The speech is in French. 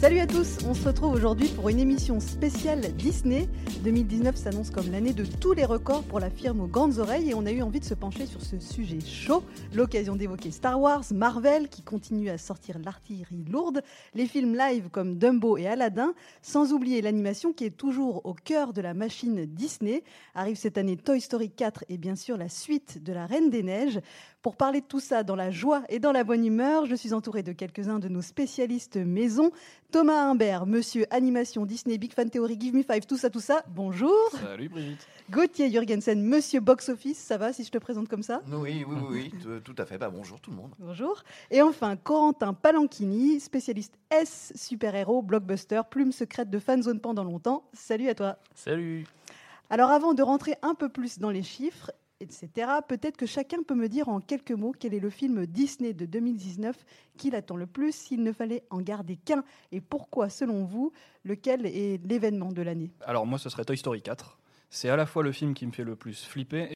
Salut à tous, on se retrouve aujourd'hui pour une émission spéciale Disney. 2019 s'annonce comme l'année de tous les records pour la firme aux grandes oreilles et on a eu envie de se pencher sur ce sujet chaud. L'occasion d'évoquer Star Wars, Marvel qui continue à sortir l'artillerie lourde, les films live comme Dumbo et Aladdin, sans oublier l'animation qui est toujours au cœur de la machine Disney. Arrive cette année Toy Story 4 et bien sûr la suite de La Reine des Neiges. Pour parler de tout ça dans la joie et dans la bonne humeur, je suis entourée de quelques-uns de nos spécialistes maison. Thomas Humbert, monsieur animation Disney, Big Fan Theory, Give Me Five, tout ça, tout ça. Bonjour. Salut Brigitte. Gauthier Jurgensen, monsieur Box Office, ça va si je te présente comme ça? Oui, oui, oui, oui, tout à fait. Bah, bonjour tout le monde. Bonjour. Et enfin, Corentin Palanchini, spécialiste S, super-héros, blockbuster, plume secrète de fanzone pendant longtemps. Salut à toi. Salut. Alors avant de rentrer un peu plus dans les chiffres, etc., peut-être que chacun peut me dire en quelques mots quel est le film Disney de 2019 qui l'attend le plus, s'il ne fallait en garder qu'un, et pourquoi, selon vous, lequel est l'événement de l'année? Alors moi, ce serait Toy Story 4. C'est à la fois le film qui me fait le plus flipper